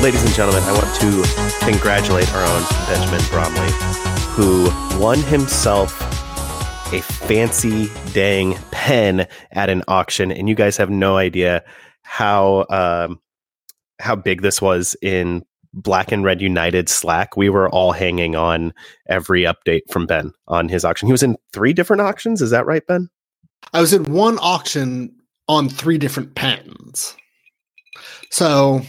Ladies and gentlemen, I want to congratulate our own Benjamin Bromley, who won himself a fancy dang pen at an auction. And you guys have no idea how um, how big this was in Black and Red United Slack. We were all hanging on every update from Ben on his auction. He was in three different auctions. Is that right, Ben? I was in one auction on three different pens. So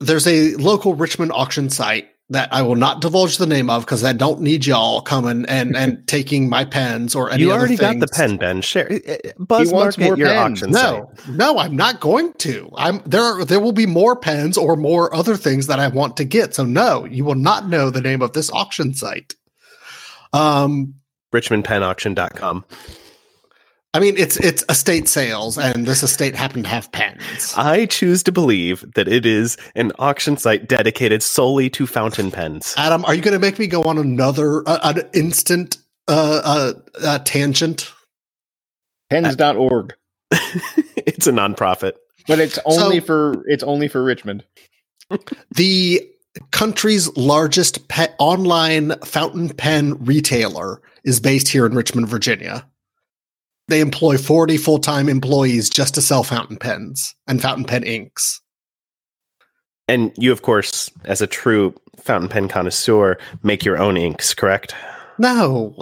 there's a local Richmond auction site that I will not divulge the name of because I don't need y'all coming and and taking my pens or any. You already got the pen, Ben. Share Buzz market your pens. auction. No, site. no, I'm not going to. I'm there. Are, there will be more pens or more other things that I want to get. So no, you will not know the name of this auction site. Um, RichmondPenAuction.com. I mean, it's it's estate sales, and this estate happened to have pens. I choose to believe that it is an auction site dedicated solely to fountain pens. Adam, are you going to make me go on another uh, an instant uh, uh, uh tangent? Pens.org. it's a nonprofit, but it's only so, for it's only for Richmond. the country's largest pet online fountain pen retailer is based here in Richmond, Virginia they employ 40 full-time employees just to sell fountain pens and fountain pen inks. And you, of course, as a true fountain pen connoisseur, make your own inks, correct? No.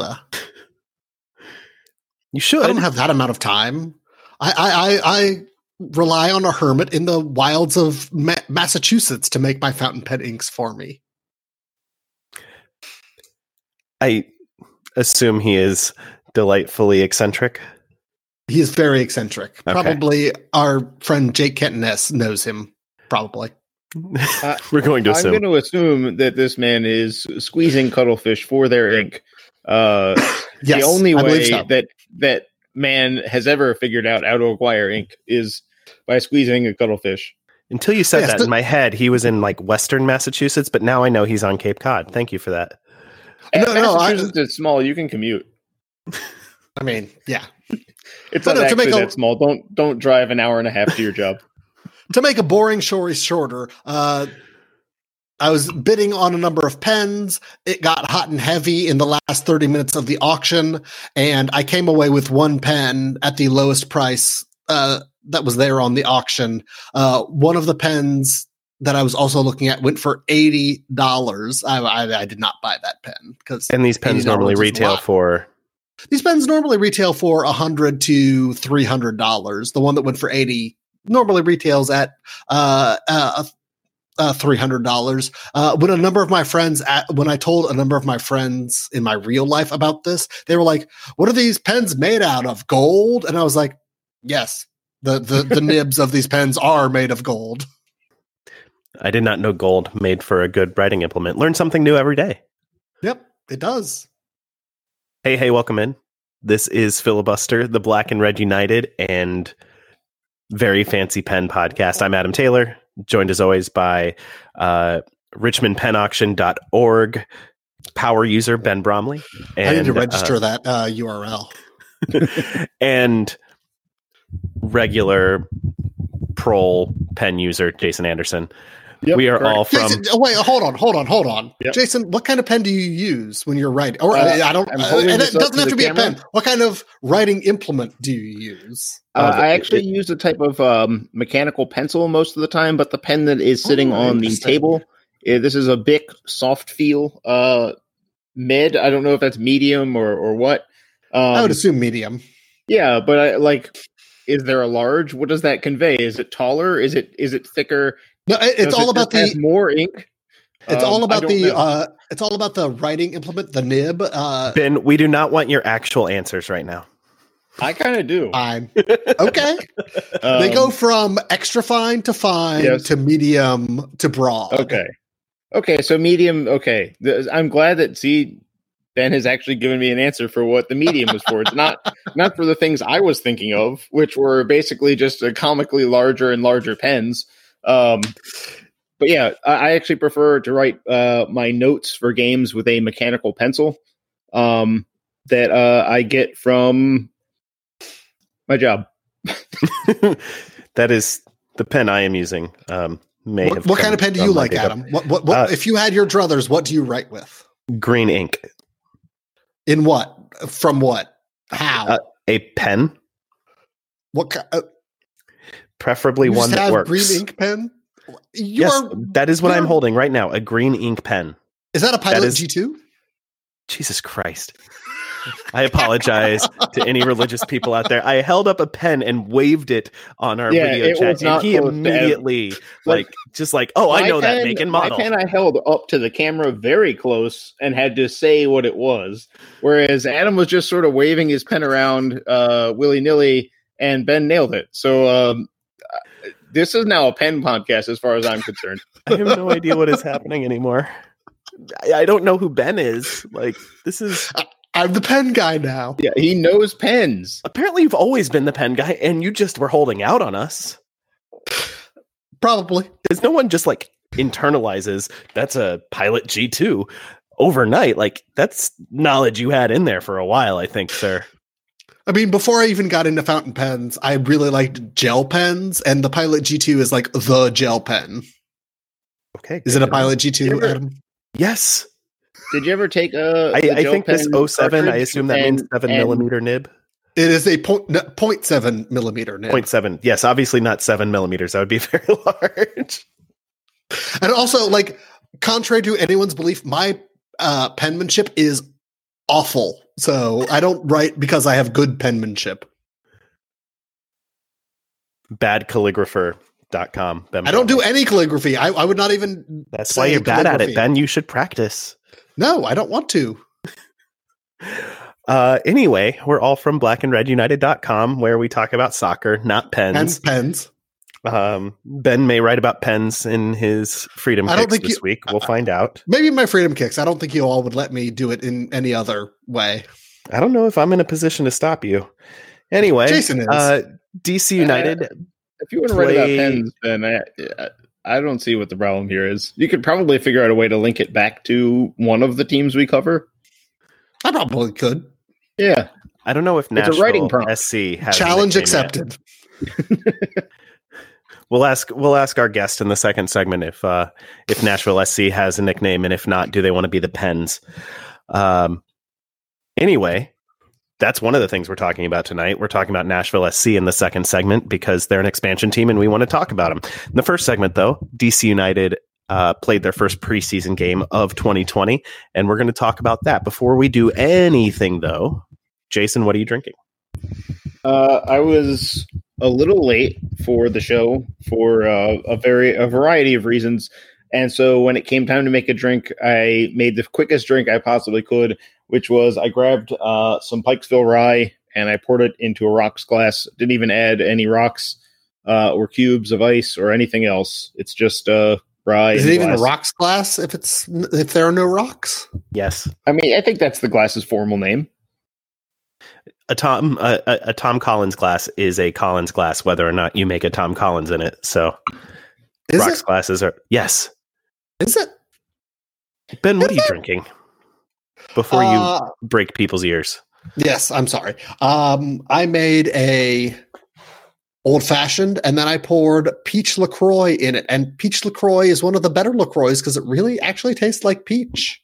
You should. I don't have that amount of time. I, I, I, rely on a hermit in the wilds of Ma- Massachusetts to make my fountain pen inks for me. I assume he is delightfully eccentric. He is very eccentric. Okay. Probably our friend Jake Kentoness knows him. Probably. Uh, We're going to assume. I'm going to assume that this man is squeezing cuttlefish for their ink. Uh, yes, the only way so. that that man has ever figured out how to acquire ink is by squeezing a cuttlefish. Until you said yes, that the- in my head, he was in like Western Massachusetts, but now I know he's on Cape Cod. Thank you for that. No, no, Massachusetts I, is small. You can commute. I mean, yeah, it's not actually that a, small. Don't don't drive an hour and a half to your job. to make a boring story shorter, uh, I was bidding on a number of pens. It got hot and heavy in the last 30 minutes of the auction, and I came away with one pen at the lowest price uh, that was there on the auction. Uh, one of the pens that I was also looking at went for eighty dollars. I, I, I, did not buy that pen because and these pens normally retail for these pens normally retail for a hundred to three hundred dollars. The one that went for eighty normally retails at uh, uh, uh three hundred dollars. Uh, when a number of my friends, at, when I told a number of my friends in my real life about this, they were like, "What are these pens made out of? Gold?" And I was like, "Yes, the the, the nibs of these pens are made of gold." I did not know gold made for a good writing implement. Learn something new every day. Yep, it does. Hey, hey, welcome in. This is Filibuster, the Black and Red United and very fancy pen podcast. I'm Adam Taylor, joined as always by uh, RichmondPenAuction.org power user Ben Bromley. And, I need to register uh, that uh, URL. and regular prol pen user Jason Anderson. Yep, we are correct. all from. Jason, oh, wait, hold on, hold on, hold on. Yep. Jason, what kind of pen do you use when you're writing? Or uh, I don't. Uh, and it doesn't have to be camera. a pen. What kind of writing implement do you use? Uh, I actually it, use a type of um, mechanical pencil most of the time, but the pen that is sitting oh, on the table, uh, this is a Bic soft feel uh, mid. I don't know if that's medium or or what. Um, I would um, assume medium. Yeah, but I like. Is there a large? What does that convey? Is it taller? Is it is it thicker? No, it's Does all it about the more ink. It's um, all about the uh, it's all about the writing implement, the nib. Uh, ben, we do not want your actual answers right now. I kind of do. Fine. Okay. um, they go from extra fine to fine yes. to medium to broad. Okay. Okay. So medium. Okay. I'm glad that see Ben has actually given me an answer for what the medium was for. It's not not for the things I was thinking of, which were basically just a comically larger and larger pens. Um, but yeah, I actually prefer to write uh, my notes for games with a mechanical pencil um, that uh, I get from my job. that is the pen I am using. Um, may what, what kind of pen do you like, Adam? What, what, what uh, if you had your druthers? What do you write with? Green ink. In what? From what? How? Uh, a pen. What? Uh, Preferably one that works. Green ink pen. You yes, are, that is what I'm holding right now. A green ink pen. Is that a Pilot G two? Jesus Christ. I apologize to any religious people out there. I held up a pen and waved it on our yeah, video chat, and he immediately, like, just like, "Oh, I know pen, that make and model." My pen I held up to the camera very close and had to say what it was, whereas Adam was just sort of waving his pen around uh, willy nilly, and Ben nailed it. So um, this is now a pen podcast, as far as I'm concerned. I have no idea what is happening anymore. I don't know who Ben is. Like this is I'm the pen guy now. Yeah, he knows pens. Apparently, you've always been the pen guy, and you just were holding out on us. Probably. Because no one just like internalizes that's a Pilot G2 overnight. Like, that's knowledge you had in there for a while, I think, sir. I mean, before I even got into fountain pens, I really liked gel pens, and the Pilot G2 is like the gel pen. Okay. Is it a Pilot G2, Adam? Yes. Did you ever take a? I, I think this 07, I assume that and, means seven and millimeter nib. It is a point, no, 0.7 millimeter nib. 0.7. Yes, obviously not seven millimeters. That would be very large. And also, like, contrary to anyone's belief, my uh, penmanship is awful. So I don't write because I have good penmanship. Bad calligrapher.com. Ben I don't do any calligraphy. I, I would not even. That's why you're bad at it, Ben. You should practice. No, I don't want to. Uh, anyway, we're all from blackandredunited.com where we talk about soccer, not pens. Pens. pens. Um, ben may write about pens in his freedom I don't think this you, week. We'll uh, find out. Maybe my freedom kicks. I don't think you all would let me do it in any other way. I don't know if I'm in a position to stop you. Anyway, Jason is. Uh, DC United. Uh, if you want to play... write about pens, then I, I don't see what the problem here is. You could probably figure out a way to link it back to one of the teams we cover. I probably could. Yeah. I don't know if Nashville writing SC has challenge accepted. we'll ask we'll ask our guest in the second segment if uh, if Nashville SC has a nickname and if not, do they want to be the Pens? Um, anyway, that's one of the things we're talking about tonight. We're talking about Nashville SC in the second segment because they're an expansion team and we want to talk about them. In the first segment, though, DC United uh, played their first preseason game of 2020, and we're going to talk about that. Before we do anything, though, Jason, what are you drinking? Uh, I was a little late for the show for uh, a very a variety of reasons. And so when it came time to make a drink, I made the quickest drink I possibly could, which was I grabbed uh, some Pikesville rye and I poured it into a rocks glass. Didn't even add any rocks uh, or cubes of ice or anything else. It's just uh, rye. Is it even glass. a rocks glass if it's if there are no rocks? Yes. I mean, I think that's the glass's formal name. A Tom a, a Tom Collins glass is a Collins glass, whether or not you make a Tom Collins in it. So is rocks it? glasses are yes. Is it? Ben, what Is are you it? drinking? Before you uh, break people's ears. Yes, I'm sorry. Um, I made a old fashioned and then I poured peach LaCroix in it. And peach LaCroix is one of the better LaCroix because it really actually tastes like peach.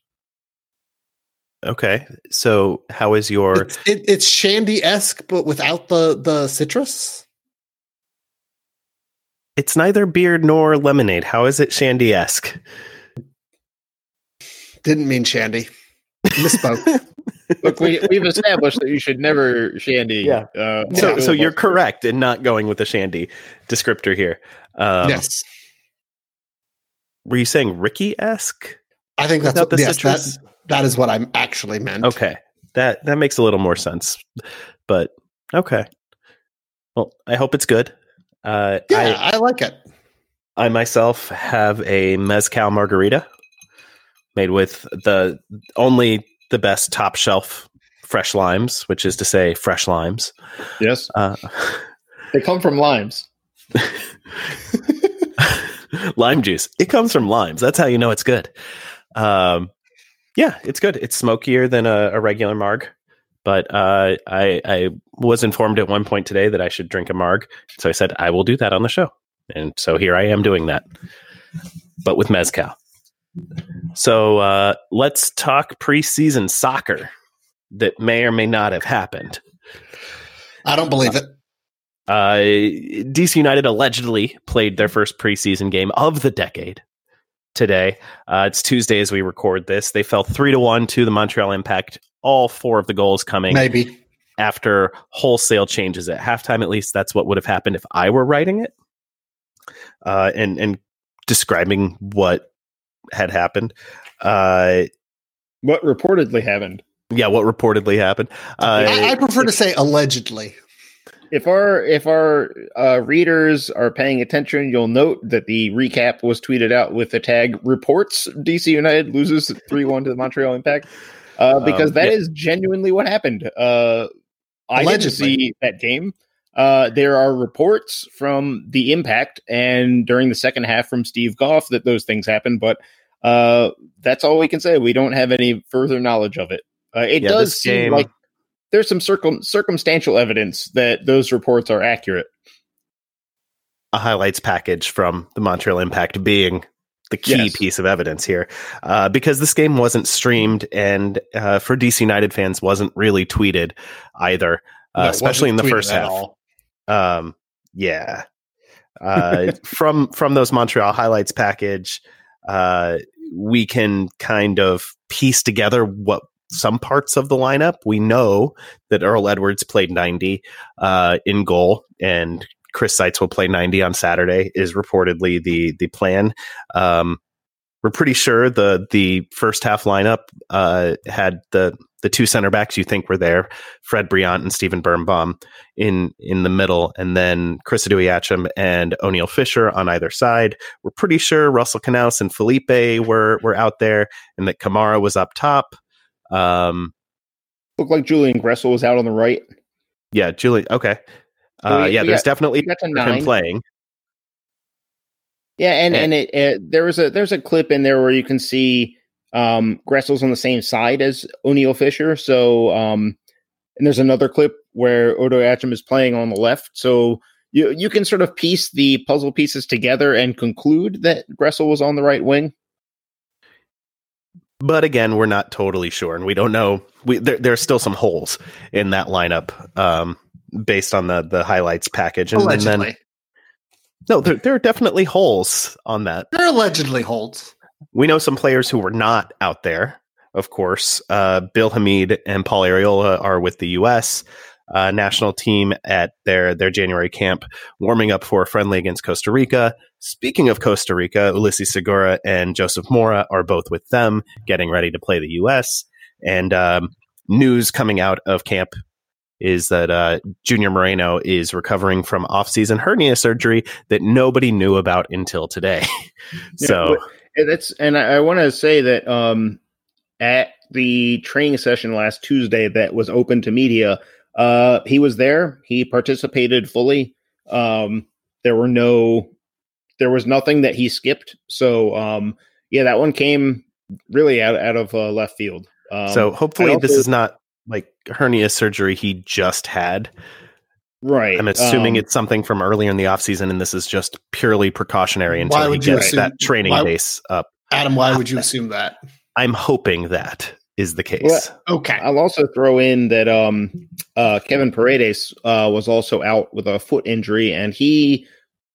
Okay. So how is your It's, it, it's shandy esque, but without the the citrus? It's neither beer nor lemonade. How is it shandy esque? Didn't mean shandy. Misspoke. Look, we, we've established that you should never shandy. Yeah. Uh, so, so you're correct in not going with the shandy descriptor here. Um, yes. were you saying rickey esque? I think that's what, the yes, that, that is what I'm actually meant. Okay, that that makes a little more sense. But okay, well, I hope it's good. Uh, yeah, I, I like it. I myself have a mezcal margarita made with the only the best top shelf fresh limes, which is to say fresh limes. Yes. Uh, they come from limes. lime juice. It comes from limes. That's how you know it's good. Um, yeah, it's good. It's smokier than a, a regular marg. But uh, I, I was informed at one point today that I should drink a marg. So I said, I will do that on the show. And so here I am doing that, but with Mezcal. So uh, let's talk preseason soccer that may or may not have happened. I don't believe it. Uh, DC United allegedly played their first preseason game of the decade today. Uh, it's Tuesday as we record this. They fell three to one to the Montreal Impact. All four of the goals coming maybe after wholesale changes at halftime. At least that's what would have happened if I were writing it uh, and and describing what had happened. Uh, what reportedly happened? Yeah, what reportedly happened. Uh, I, I, prefer to say allegedly. If our if our uh, readers are paying attention, you'll note that the recap was tweeted out with the tag "reports DC United loses three one to the Montreal Impact," uh, um, because um, that yeah. is genuinely what happened. Uh, I didn't see that game. Uh, there are reports from the Impact and during the second half from Steve Goff that those things happened, but uh, that's all we can say. We don't have any further knowledge of it. Uh, it yeah, does seem game, like there's some circum- circumstantial evidence that those reports are accurate. A highlights package from the Montreal Impact being the key yes. piece of evidence here, uh, because this game wasn't streamed and uh, for DC United fans wasn't really tweeted either, uh, no, especially in the first half. Um, yeah. Uh, from from those Montreal highlights package, uh, we can kind of piece together what some parts of the lineup. We know that Earl Edwards played 90 uh, in goal, and Chris Seitz will play 90 on Saturday. Is reportedly the the plan. Um, we're pretty sure the the first half lineup uh, had the the two center backs you think were there, Fred Brillant and Stephen Birnbaum in in the middle, and then Chris Odoi-Atsem and Oniel Fisher on either side. We're pretty sure Russell Canouse and Felipe were were out there, and that Kamara was up top. Um, Looked like Julian Gressel was out on the right. Yeah, Julian. Okay. Uh, we, yeah, we there's got, definitely him playing. Yeah, and and, and it, it, there was a there's a clip in there where you can see um, Gressel's on the same side as Oniel Fisher. So, um, and there's another clip where Odoi-Atsem is playing on the left. So you you can sort of piece the puzzle pieces together and conclude that Gressel was on the right wing. But again, we're not totally sure, and we don't know. We there, there are still some holes in that lineup um, based on the the highlights package, and, and then no, there, there are definitely holes on that. There are allegedly holes. We know some players who were not out there. Of course, uh, Bill Hamid and Paul Arriola are with the U.S. Uh, national team at their their January camp, warming up for a friendly against Costa Rica. Speaking of Costa Rica, Ulises Segura and Joseph Mora are both with them, getting ready to play the U.S. And um, news coming out of camp is that uh, Junior Moreno is recovering from off-season hernia surgery that nobody knew about until today. so. Yeah, that's and I, I want to say that um, at the training session last Tuesday that was open to media, uh, he was there. He participated fully. Um, there were no, there was nothing that he skipped. So um, yeah, that one came really out out of uh, left field. Um, so hopefully also, this is not like hernia surgery he just had. Right. I'm assuming um, it's something from earlier in the offseason, and this is just purely precautionary until he gets assume, that training why, base up. Adam, why would you assume that? I'm hoping that is the case. Well, okay. I'll also throw in that um, uh, Kevin Paredes uh, was also out with a foot injury, and he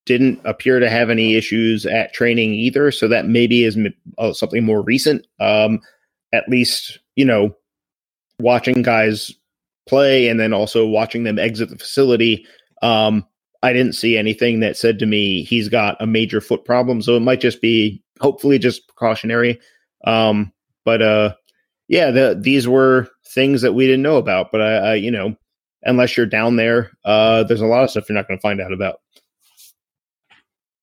didn't appear to have any issues at training either. So that maybe is uh, something more recent. Um, at least, you know, watching guys play and then also watching them exit the facility, um, I didn't see anything that said to me he's got a major foot problem. So it might just be hopefully just precautionary. Um, but uh, yeah, the, these were things that we didn't know about. But I, I you know, unless you're down there, uh, there's a lot of stuff you're not going to find out about.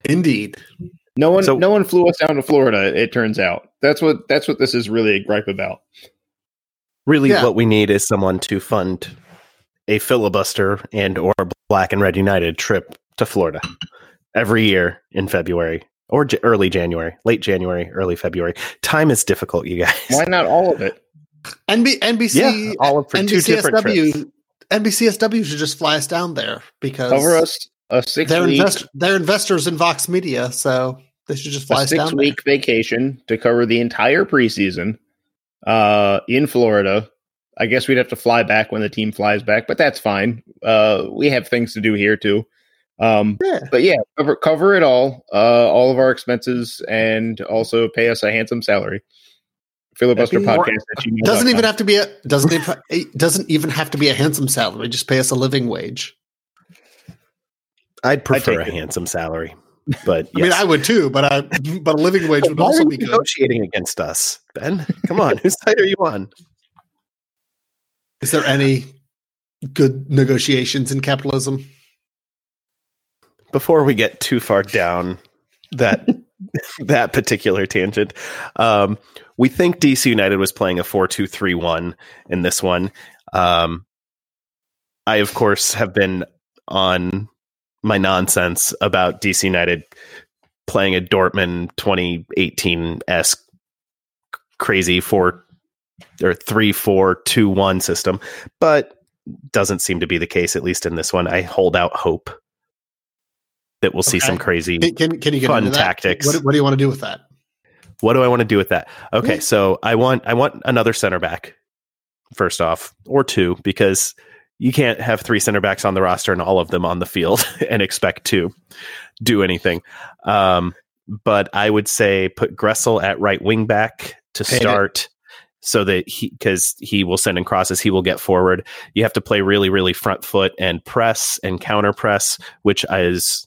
Indeed. No one, so, no one flew us down to Florida. It turns out that's what that's what this is really a gripe about. Really, yeah. what we need is someone to fund a filibuster and or Black and Red United trip to Florida every year in February or j- early January, late January, early February. Time is difficult, you guys. Why not all of it? NB- NBC, yeah, all of for two different trips. NBCSW should just fly us down there because cover us a 6 they're, week, invest- they're investors in Vox Media, so they should just fly down. Six week vacation to cover the entire preseason uh, in Florida. I guess we'd have to fly back when the team flies back, but that's fine. Uh, we have things to do here too. Um, yeah. But yeah, cover cover it all, uh, all of our expenses, and also pay us a handsome salary. Filibuster podcast doesn't even have to be a doesn't even, doesn't even have to be a handsome salary. Just pay us a living wage. I'd prefer I'd a it. handsome salary, but yes. I mean, I would too. But I but a living wage would also be good. Negotiating against us, Ben. Come on, whose side are you on? Is there any good negotiations in capitalism? Before we get too far down that that particular tangent, um, we think DC United was playing a four-two-three-one in this one. Um, I, of course, have been on my nonsense about DC United playing a Dortmund 2018 esque crazy four or three four two one system, but doesn't seem to be the case at least in this one. I hold out hope that we'll see some crazy can, can, can you get fun tactics. What, what do you want to do with that? What do I want to do with that? Okay, so I want I want another center back first off, or two, because you can't have three center backs on the roster and all of them on the field and expect to do anything. Um, but I would say put Gressel at right wing back to start. So that he, because he will send in crosses, he will get forward. You have to play really, really front foot and press and counter press, which is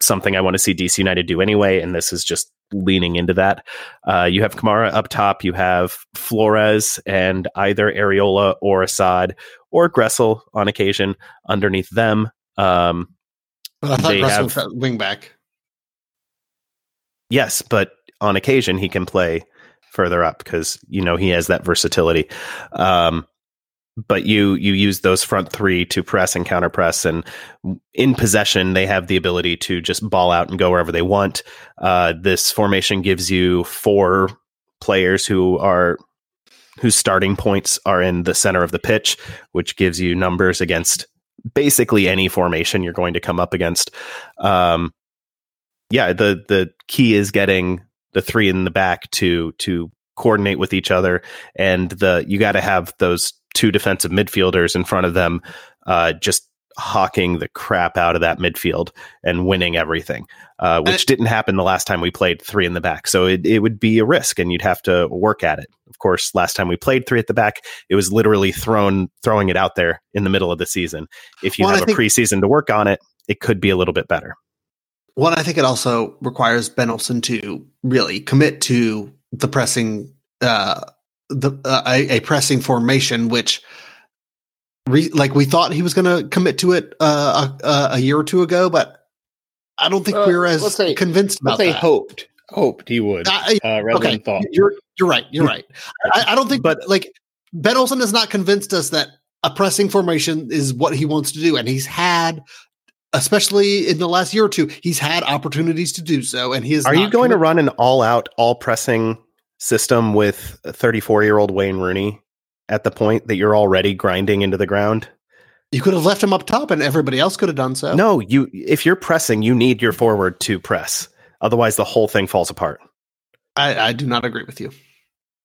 something I want to see DC United do anyway. And this is just leaning into that. Uh, you have Kamara up top. You have Flores and either Arriola or Assad or Gressel on occasion underneath them. Um, but I thought Gressel have, wing back. Yes, but on occasion he can play further up because you know he has that versatility. Um, but you you use those front three to press and counter press and in possession they have the ability to just ball out and go wherever they want uh, this formation gives you four players who are whose starting points are in the center of the pitch which gives you numbers against basically any formation you're going to come up against. Um, yeah the the key is getting the three in the back to to coordinate with each other. And the you got to have those two defensive midfielders in front of them, uh, just hawking the crap out of that midfield and winning everything, uh, which didn't happen the last time we played three in the back. So it, it would be a risk and you'd have to work at it. Of course, last time we played three at the back, it was literally thrown throwing it out there in the middle of the season. If you well, have a preseason to work on it, it could be a little bit better. Well, I think it also requires Ben Olsen to really commit to the pressing uh, the uh, a, a, pressing formation, which re, like we thought he was going to commit to it uh, a, a, year or two ago, but I don't think uh, we are as say, convinced about let's that. hoped hoped he would uh, okay. thought. You're you're right. You're right. I, I, don't think, but like Ben Olsen has not convinced us that a pressing formation is what he wants to do, and he's had. Especially in the last year or two, he's had opportunities to do so, and he is. Are you going to run an all-out, all pressing system with 34 year old Wayne Rooney at the point that you're already grinding into the ground? You could have left him up top and everybody else could have done so. No, you if you're pressing, you need your forward to press. Otherwise the whole thing falls apart. I, I do not agree with you.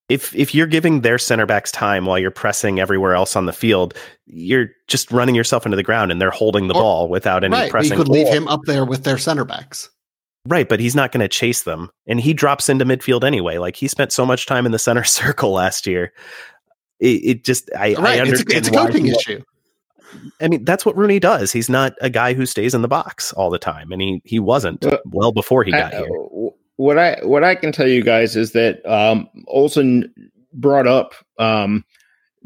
If if you're giving their center backs time while you're pressing everywhere else on the field, you're just running yourself into the ground and they're holding the or, ball without any right, pressing. You could leave him up there with their center backs. Right, but he's not going to chase them. And he drops into midfield anyway. Like he spent so much time in the center circle last year. It, it just, I, right. I understand. It's, it's a coping issue. I mean, that's what Rooney does. He's not a guy who stays in the box all the time, and he he wasn't uh, well before he got I, here. what I what I can tell you guys is that um, Olsen brought up um,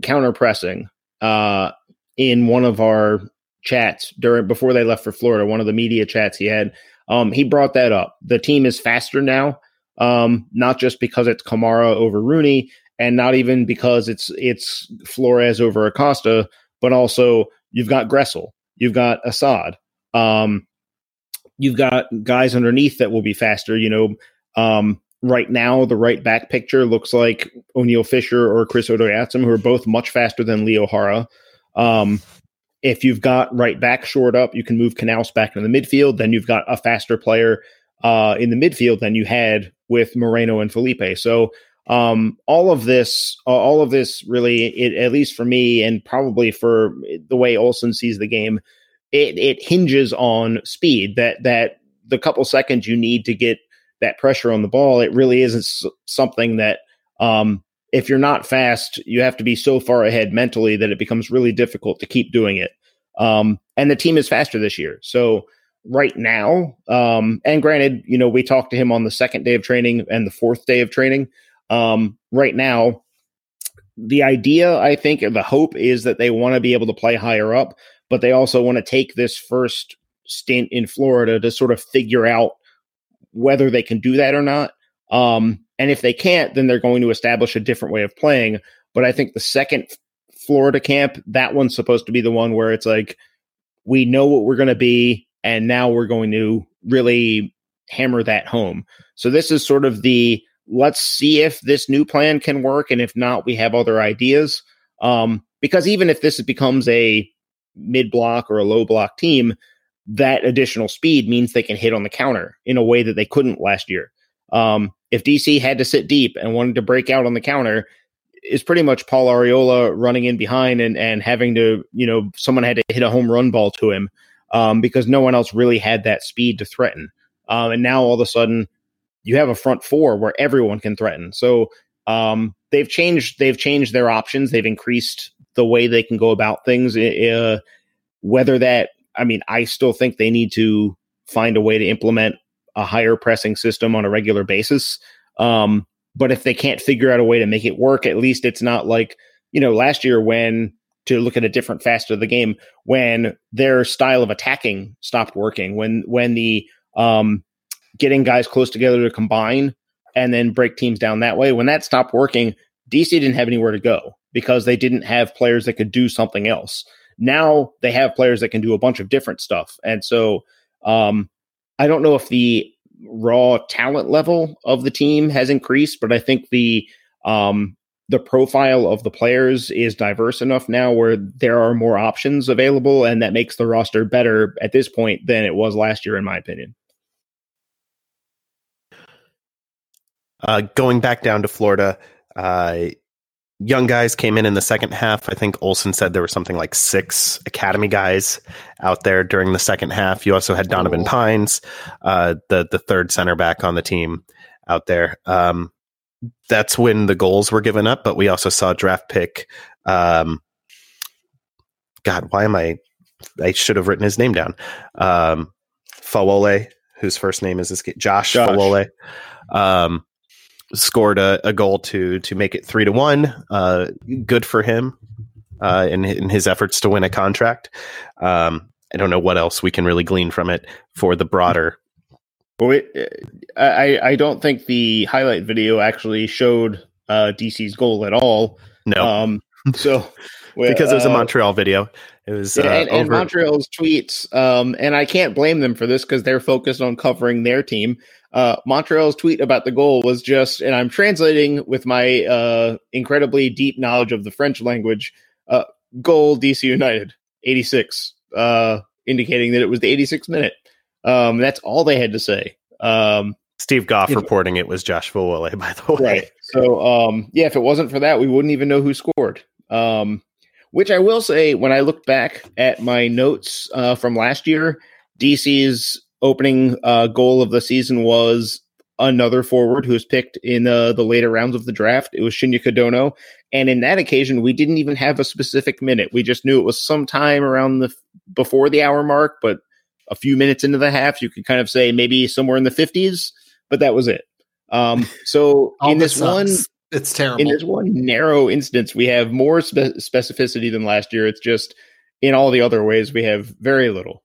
counter pressing uh, in one of our chats during before they left for Florida. One of the media chats he had, um, he brought that up. The team is faster now, um, not just because it's Kamara over Rooney, and not even because it's it's Flores over Acosta, but also you've got Gressel, you've got Assad, Um, you've got guys underneath that will be faster. You know, um, right now the right back picture looks like Oniel Fisher or Chris Odoi-Atsem, who are both much faster than Leo Jara. Um, if you've got right back shored up, you can move Canouse back into the midfield. Then you've got a faster player uh, in the midfield than you had with Moreno and Felipe. So um, all of this, all of this, really, it, at least for me, and probably for the way Olsen sees the game, it it hinges on speed. That that the couple seconds you need to get that pressure on the ball, it really isn't something that um, if you're not fast, you have to be so far ahead mentally that it becomes really difficult to keep doing it. Um, and the team is faster this year, so right now, um, and granted, you know, we talked to him on the second day of training and the fourth day of training. Um, right now, the idea, I think, the hope is that they want to be able to play higher up but they also want to take this first stint in Florida to sort of figure out whether they can do that or not. Um, and if they can't, then they're going to establish a different way of playing. But I think the second Florida camp, that one's supposed to be the one where it's like, we know what we're going to be, and now we're going to really hammer that home. So this is sort of the let's see if this new plan can work, and if not, we have other ideas. Um, because even if this becomes a mid block or a low block team, that additional speed means they can hit on the counter in a way that they couldn't last year. Um, if DC had to sit deep and wanted to break out on the counter, is pretty much Paul Arriola running in behind and and having to you know someone had to hit a home run ball to him um, because no one else really had that speed to threaten. Um, and now all of a sudden you have a front four where everyone can threaten. So um, they've changed they've changed their options. They've increased the way they can go about things. Uh, whether that, I mean, I still think they need to find a way to implement a higher pressing system on a regular basis. Um, but if they can't figure out a way to make it work, at least it's not like, you know, last year when to look at a different facet of the game, when their style of attacking stopped working, when when the um, getting guys close together to combine and then break teams down that way, when that stopped working, DC didn't have anywhere to go because they didn't have players that could do something else. Now they have players that can do a bunch of different stuff. And so um, I don't know if the raw talent level of the team has increased, but I think the um, the profile of the players is diverse enough now where there are more options available, and that makes the roster better at this point than it was last year, in my opinion. Uh, going back down to Florida, uh, young guys came in in the second half. I think Olsen said there were something like six academy guys out there during the second half. You also had Donovan Pines, uh, the the third center back on the team out there. Um, that's when the goals were given up, but we also saw draft pick. Um, God, why am I? I should have written his name down. Um, Fawole, whose first name is this Josh, Josh. Fawole. Um, scored a, a, goal to to make it three to one. Uh, good for him uh, in in his efforts to win a contract. Um, I don't know what else we can really glean from it for the broader. Well, it, I I don't think the highlight video actually showed uh, DC's goal at all. No. Um, so because it was a uh, Montreal video. It was yeah, and, uh, and, Montreal's tweets, um, and I can't blame them for this because they're focused on covering their team. Uh, Montreal's tweet about the goal was just, and I'm translating with my uh, incredibly deep knowledge of the French language. Uh, goal DC United 86, uh, indicating that it was the 86th minute. Um, that's all they had to say. Um, Steve Goff reporting know. it was Josh Fawole, by the way. Right. So, um, yeah, if it wasn't for that, we wouldn't even know who scored. Um, which I will say, when I look back at my notes uh, from last year, DC's opening uh, goal of the season was another forward who was picked in uh, the later rounds of the draft. It was Shinya Kadono. And in that occasion, we didn't even have a specific minute. We just knew it was sometime around the before the hour mark, but a few minutes into the half, you could kind of say maybe somewhere in the 50s. but that was it. Um, so in this, this one, it's terrible. In this one narrow instance, we have more spe- specificity than last year. It's just in all the other ways we have very little.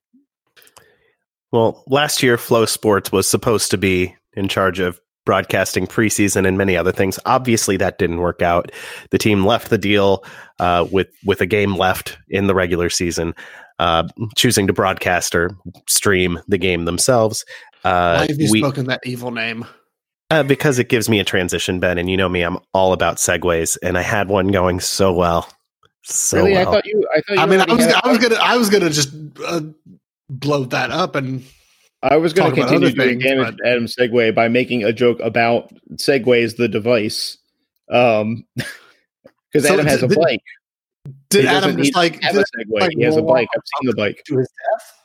Well, last year FloSports was supposed to be in charge of broadcasting preseason and many other things. Obviously, that didn't work out. The team left the deal uh, with with a game left in the regular season, uh, choosing to broadcast or stream the game themselves. Uh, Why have you we, spoken that evil name? Uh, because it gives me a transition, Ben, and you know me, I'm all about segues, and I had one going so well. So really, well. I thought you. I thought. You I mean, I was, I was gonna, I was gonna just uh, blow that up and I was going to continue doing things, damage but... Adam Segway by making a joke about Segways the device, um, because so Adam has a bike. Did Adam just like have a Segway? Like, he has a bike. I've seen the bike to his death.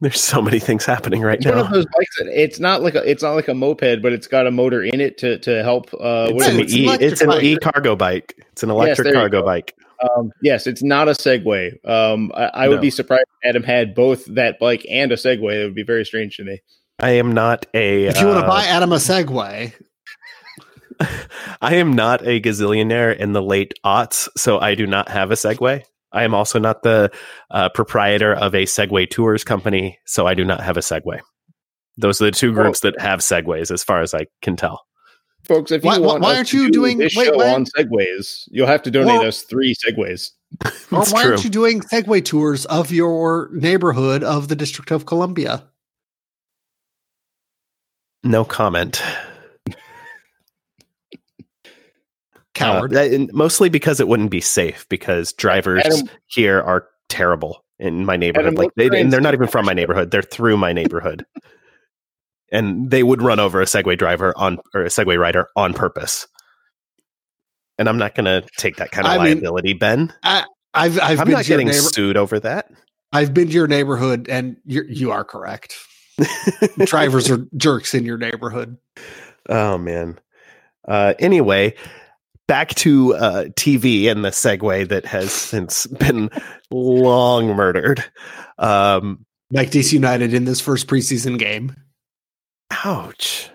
There's so many things happening right it's now. One of those bikes. That, it's not like a. It's not like a moped, but it's got a motor in it to to help. Uh, it's, an e, it's an e cargo bike. It's an electric yes, cargo bike. Um, yes, it's not a Segway. Um, I, I would be surprised if Adam had both that bike and a Segway. It would be very strange to me. I am not a. If you uh, want to buy Adam a Segway, I am not a gazillionaire in the late aughts, so I do not have a Segway. I am also not the uh, proprietor of a Segway tours company, so I do not have a Segway. Those are the two groups that have Segways, as far as I can tell folks, if you why, want why aren't you do doing this wait, show wait, on segways, you'll have to donate well, us three segways. or why true. aren't you doing segway tours of your neighborhood of the District of Columbia? No comment. Coward. Uh, mostly because it wouldn't be safe because drivers Adam, here are terrible in my neighborhood. Adam, like they, and they're not even from my neighborhood; they're through my neighborhood and they would run over a Segway driver on or a Segway rider on purpose. And I'm not going to take that kind of I liability, mean, Ben. I, I've, I've I'm not getting neighbor- sued over that. I've been to your neighborhood, and you're, you are correct. Drivers are jerks in your neighborhood. Oh man. Uh, anyway, back to uh, TV and the segue that has since been long murdered. Um, like DC United in this first preseason game. Ouch.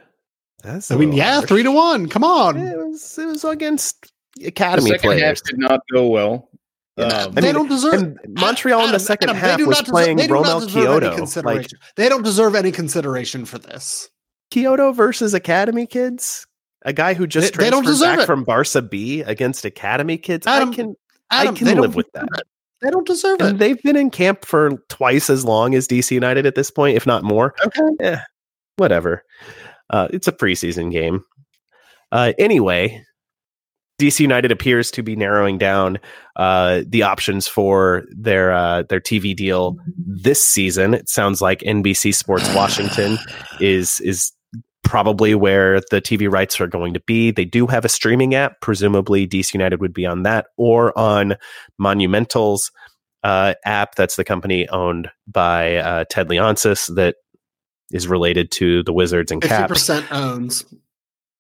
That's I mean, yeah, harsh. three to one. Come on. It was, it was against academy the second players. half did not go well. Um, they mean, don't deserve. Montreal Adam, in the second Adam, half was playing Romell Quioto. Like, they don't deserve any consideration for this. Quioto versus Academy kids, a guy who just they, transferred they back it. from Barca B against Academy kids. Adam, I can, Adam, I can live with that. It. They don't deserve and it. They've been in camp for twice as long as DC United at this point, if not more. Okay. Yeah, whatever. Uh, it's a preseason game. Uh, anyway, DC United appears to be narrowing down uh, the options for their uh, their TV deal this season. It sounds like NBC Sports Washington is is probably where the TV rights are going to be. They do have a streaming app. Presumably, DC United would be on that or on Monumental's uh, app. That's the company owned by uh, Ted Leonsis that is related to the Wizards and 50% Caps. 50% owns.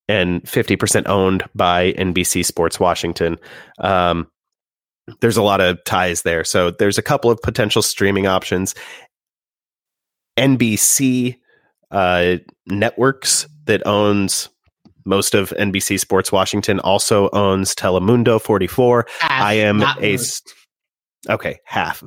And 50% owned by NBC Sports Washington. Um, there's a lot of ties there. So there's a couple of potential streaming options. NBC uh, Networks that owns most of NBC Sports Washington also owns Telemundo 44. Half, I am a most. okay half,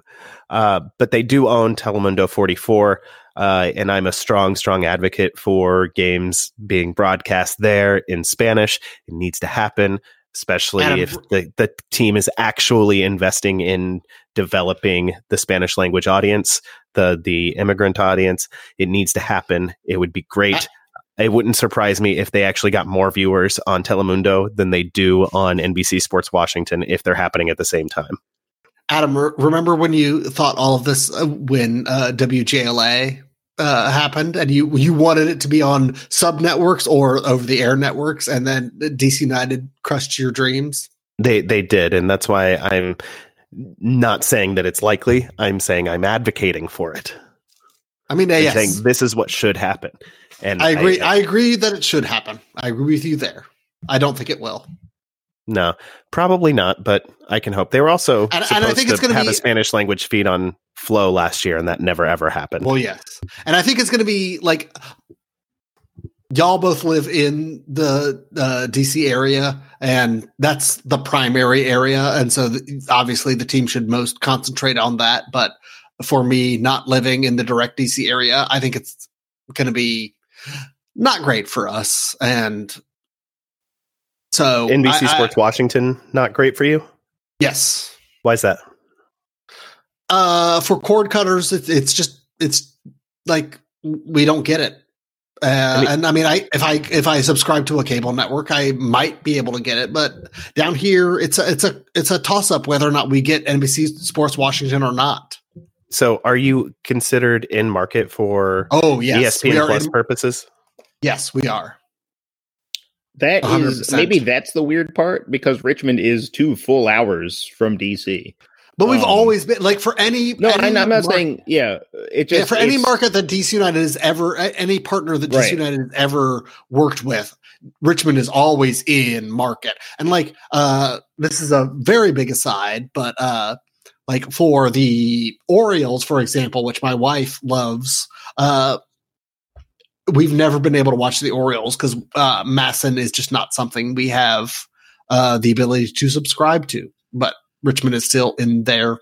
uh, but they do own Telemundo 44. Uh, and I'm a strong, strong advocate for games being broadcast there in Spanish. It needs to happen, especially Adam, if the, the team is actually investing in developing the Spanish language audience, the the immigrant audience. It needs to happen. It would be great. I, it wouldn't surprise me if they actually got more viewers on Telemundo than they do on NBC Sports Washington if they're happening at the same time. Adam, remember when you thought all of this uh, when uh, WJLA uh, happened, and you you wanted it to be on sub networks or over the air networks, and then DC United crushed your dreams? They they did, and that's why I'm not saying that it's likely. I'm saying I'm advocating for it. I mean, uh, yes. saying this is what should happen. And I agree. I, I agree that it should happen. I agree with you there. I don't think it will. No, probably not, but I can hope. They were also and, supposed and I think to it's gonna have be, a Spanish language feed on Flo last year, and that never ever happened. Well, yes, and I think it's going to be like y'all both live in the uh, DC area, and that's the primary area, and so th- obviously the team should most concentrate on that. But for me, not living in the direct DC area, I think it's going to be not great for us, and so NBC I, Sports I, Washington not great for you. Yes. Why is that? Uh, for cord cutters, it, it's just it's like we don't get it. Uh, I mean, and I mean, I if I if I subscribe to a cable network, I might be able to get it. But down here, it's a it's a it's a toss up whether or not we get NBC Sports Washington or not. So, are you considered in market for oh yes ESPN Plus in, purposes? Yes, we are. That 100%. is maybe that's the weird part because Richmond is two full hours from DC. But we've um, always been like for any. No, any I'm not market, saying. Yeah, it just yeah, for any market that DC United has ever, any partner that DC right. United has ever worked with, Richmond is always in market. And like, uh, this is a very big aside, but uh, like for the Orioles, for example, which my wife loves, uh, we've never been able to watch the Orioles because uh, MASN is just not something we have uh, the ability to subscribe to. But Richmond is still in their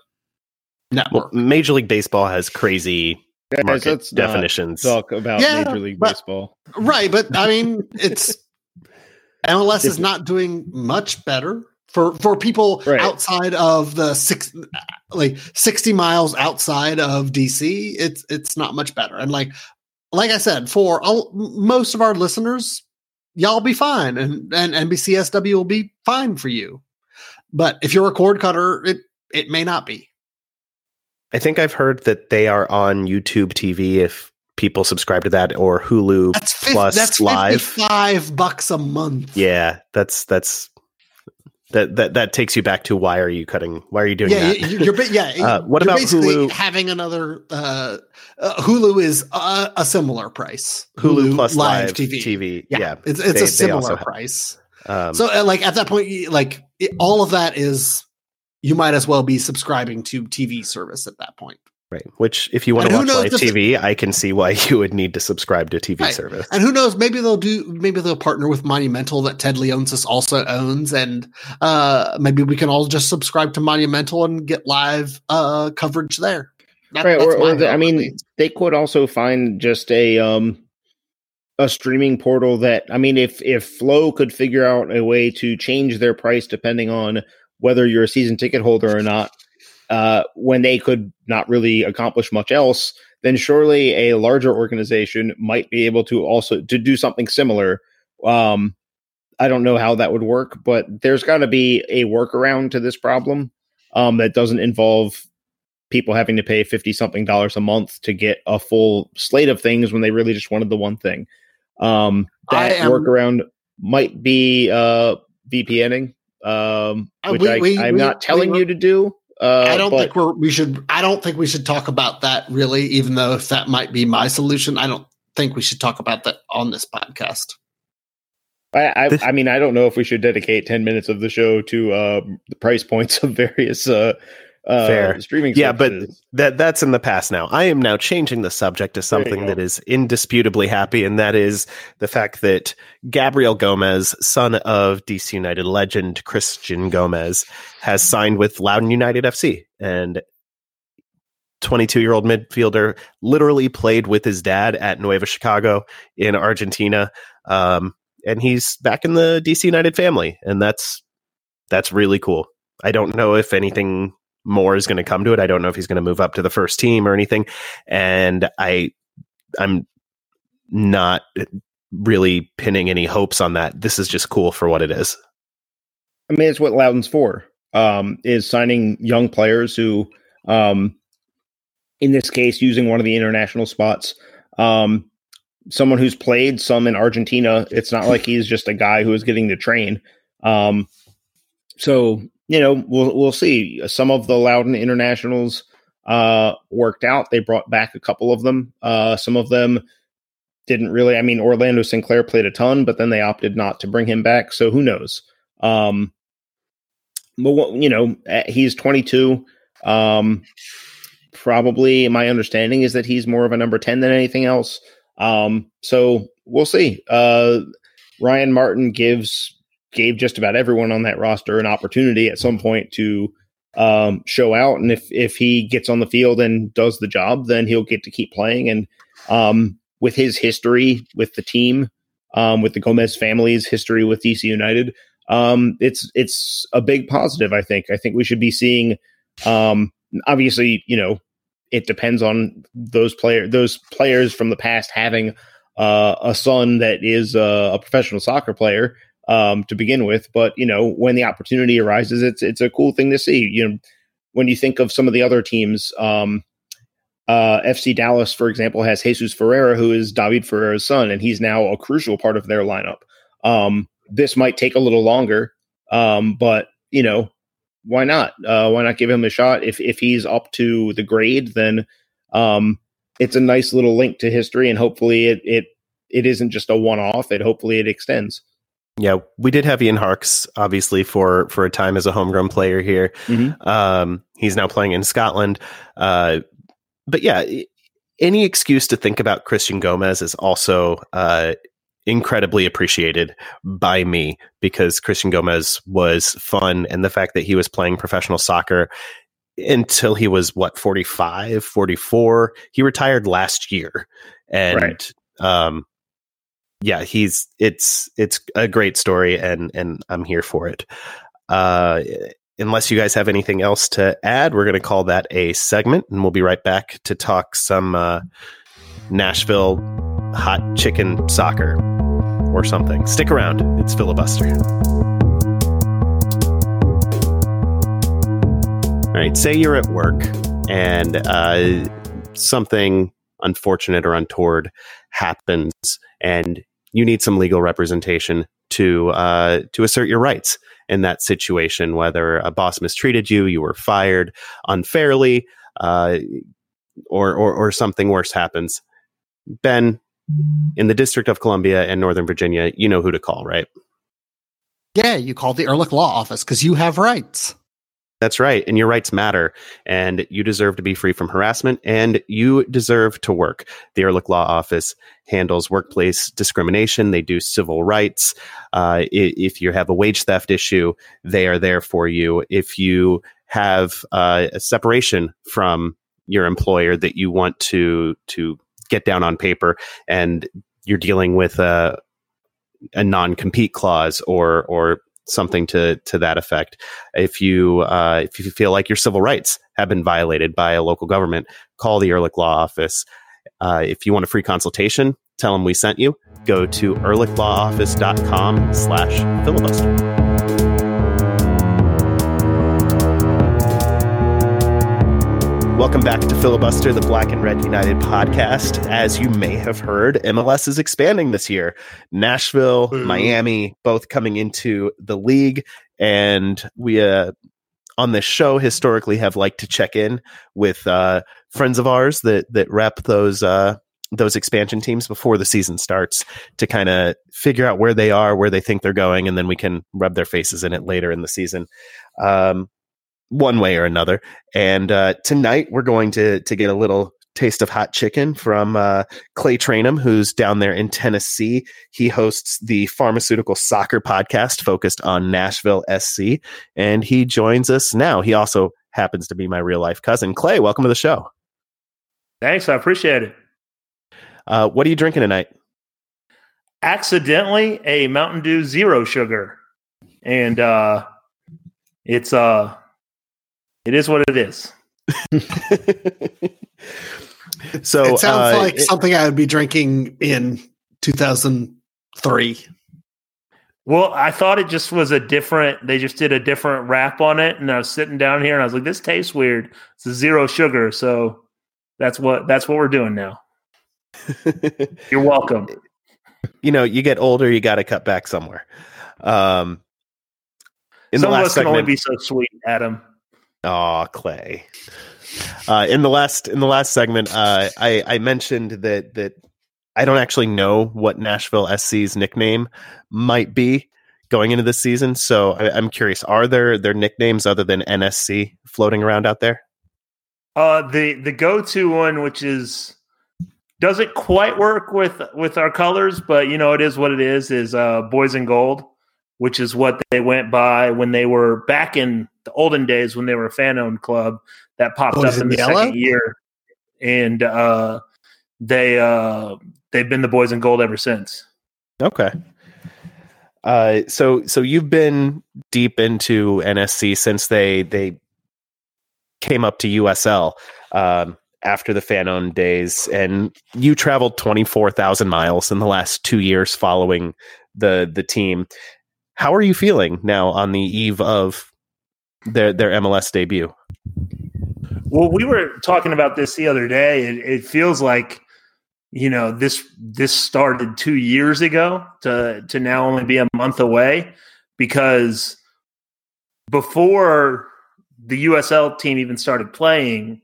network. Well, Major League Baseball has crazy market definitions. Talk about yeah, Major League but, Baseball, right? But I mean, it's MLS is not doing much better for for people right. outside of the six like 60 miles outside of DC it's it's not much better and like like I said for all, most of our listeners y'all be fine and and NBCSW will be fine for you but if you're a cord cutter, it it may not be. I think I've heard that they are on YouTube TV if people subscribe to that or Hulu that's Plus that's Live. Five bucks a month. Yeah, that's that's that that that takes you back to why are you cutting? Why are you doing yeah, that? You're, you're, yeah. uh, what about Hulu? Having another uh, uh, Hulu is a, a, similar price. Hulu, Hulu plus live, live TV. TV. Yeah, yeah. it's it's they, a similar price. Um, so, uh, like at that point, like it, all of that is, you might as well be subscribing to TV service at that point. Right. Which, if you want and to watch live TV, I can see why you would need to subscribe to TV right. service. And who knows? Maybe they'll do. Maybe they'll partner with Monumental that Ted Leonsis also owns, and uh, maybe we can all just subscribe to Monumental and get live uh, coverage there. That, right. Or, or the, I mean, they could also find just a um, a streaming portal that I mean, if if Flo could figure out a way to change their price depending on whether you're a season ticket holder or not, uh, when they could not really accomplish much else, then surely a larger organization might be able to also to do something similar. Um, I don't know how that would work, but there's got to be a workaround to this problem um, that doesn't involve people having to pay 50 something dollars a month to get a full slate of things when they really just wanted the one thing. Um, that am, workaround might be uh, VPNing, um, uh, which we, I, am not telling we, you to do. Uh, I don't but, think we're, we should. I don't think we should talk about that really, even though if that might be my solution, I don't think we should talk about that on this podcast. I, I, I mean, I don't know if we should dedicate ten minutes of the show to uh, the price points of various uh, uh, Fair. streaming. Yeah, services. but that that's in the past now. I am now changing the subject to something that is indisputably happy, and that is the fact that Gabriel Gomez, son of DC United legend Christian Gomez, has signed with Loudoun United FC, and 22 year old midfielder literally played with his dad at Nueva Chicago in Argentina. Um, and he's back in the DC United family, and that's that's really cool. I don't know if anything more is going to come to it. I don't know if he's going to move up to the first team or anything. And I, I'm not really pinning any hopes on that. This is just cool for what it is. I mean, it's what Loudoun's for. Um, is signing young players who, um, in this case, using one of the international spots. Um, someone who's played some in Argentina. It's not like he's just a guy who is getting to train. Um, so you know, we'll we'll see. Some of the Loudoun internationals uh, worked out. They brought back a couple of them. Uh, some of them didn't really. I mean, Orlando Sinclair played a ton, but then they opted not to bring him back. So who knows? Um, but you know, he's 22. Um, probably my understanding is that he's more of a number 10 than anything else. Um, so we'll see. Uh, Ryan Martin gives gave just about everyone on that roster an opportunity at some point to um, show out, and if if he gets on the field and does the job, then he'll get to keep playing. And um, with his history with the team, um, with the Gomez family's history with DC United, um, it's it's a big positive. I think. I think we should be seeing. Um, obviously, you know, it depends on those player those players from the past having uh, a son that is uh, a professional soccer player um, to begin with. But you know, when the opportunity arises, it's it's a cool thing to see. You know, when you think of some of the other teams, um, uh, FC Dallas, for example, has Jesus Ferreira, who is David Ferreira's son, and he's now a crucial part of their lineup. Um, this might take a little longer, um, but you know, why not? Uh, why not give him a shot? If if he's up to the grade, then um, it's a nice little link to history, and hopefully it it it isn't just a one off. It hopefully it extends. Yeah, we did have Ian Harkes obviously for for a time as a homegrown player here. Mm-hmm. Um, he's now playing in Scotland. Uh, but yeah, any excuse to think about Christian Gomez is also uh, incredibly appreciated by me because Christian Gomez was fun and the fact that he was playing professional soccer until he was what 45 44 he retired last year and right. um yeah he's it's it's a great story and and I'm here for it uh unless you guys have anything else to add we're going to call that a segment and we'll be right back to talk some uh Nashville hot chicken soccer or something. Stick around. It's filibuster. All right. Say you're at work and uh, something unfortunate or untoward happens, and you need some legal representation to uh, to assert your rights in that situation. Whether a boss mistreated you, you were fired unfairly, uh, or, or or something worse happens. Ben, in the District of Columbia and Northern Virginia, you know who to call, right? Yeah, you call the Ehrlich Law Office because you have rights. That's right. And your rights matter. And you deserve to be free from harassment and you deserve to work. The Ehrlich Law Office handles workplace discrimination. They do civil rights. Uh, if you have a wage theft issue, they are there for you. If you have uh, a separation from your employer that you want to, to get down on paper and you're dealing with a, a non-compete clause or or something to to that effect. If you uh, if you feel like your civil rights have been violated by a local government, call the Ehrlich Law Office. Uh, if you want a free consultation, tell them we sent you. Go to ehrlichlawoffice.com slash filibuster. Welcome back to Filibuster, the Black and Red United podcast. As you may have heard, MLS is expanding this year. Nashville, Ooh. Miami, both coming into the league. And we, uh, on this show, historically have liked to check in with uh, friends of ours that that rep those uh, those expansion teams before the season starts to kind of figure out where they are, where they think they're going, and then we can rub their faces in it later in the season. Um, one way or another. And uh, tonight we're going to to get a little taste of hot chicken from uh, Clay Trainum, who's down there in Tennessee. He hosts the pharmaceutical soccer podcast focused on Nashville SC, and he joins us now. He also happens to be my real life cousin. Clay, welcome to the show. Thanks, I appreciate it. Uh, what are you drinking tonight? Accidentally, a Mountain Dew Zero Sugar, and uh, it's uh it is what it is. so it sounds uh, like it, something I would be drinking in 2003. Well, I thought it just was a different. They just did a different wrap on it, and I was sitting down here and I was like, "This tastes weird." It's a zero sugar, so that's what that's what we're doing now. You're welcome. You know, you get older, you got to cut back somewhere. Um, in Some the last of us segment, can only be so sweet, Adam. Oh, Clay. Uh, in the last in the last segment, uh, I, I mentioned that that I don't actually know what Nashville SC's nickname might be going into this season. So I, am curious: are there their nicknames other than NSC floating around out there? Uh, the the go to one, which is doesn't quite work with with our colors, but you know it is what it is. Is uh, boys in gold, which is what they went by when they were back in the olden days when they were a fan owned club that popped up in the yellow? second year, and uh, they uh, they've been the boys in gold ever since. Okay. Uh, so so you've been deep into NSC since they they came up to USL um, after the fan owned days, and you traveled twenty four thousand miles in the last two years following the the team. How are you feeling now on the eve of their their MLS debut? Well, we were talking about this the other day. It, it feels like you know this this started two years ago to to now only be a month away because before the USL team even started playing,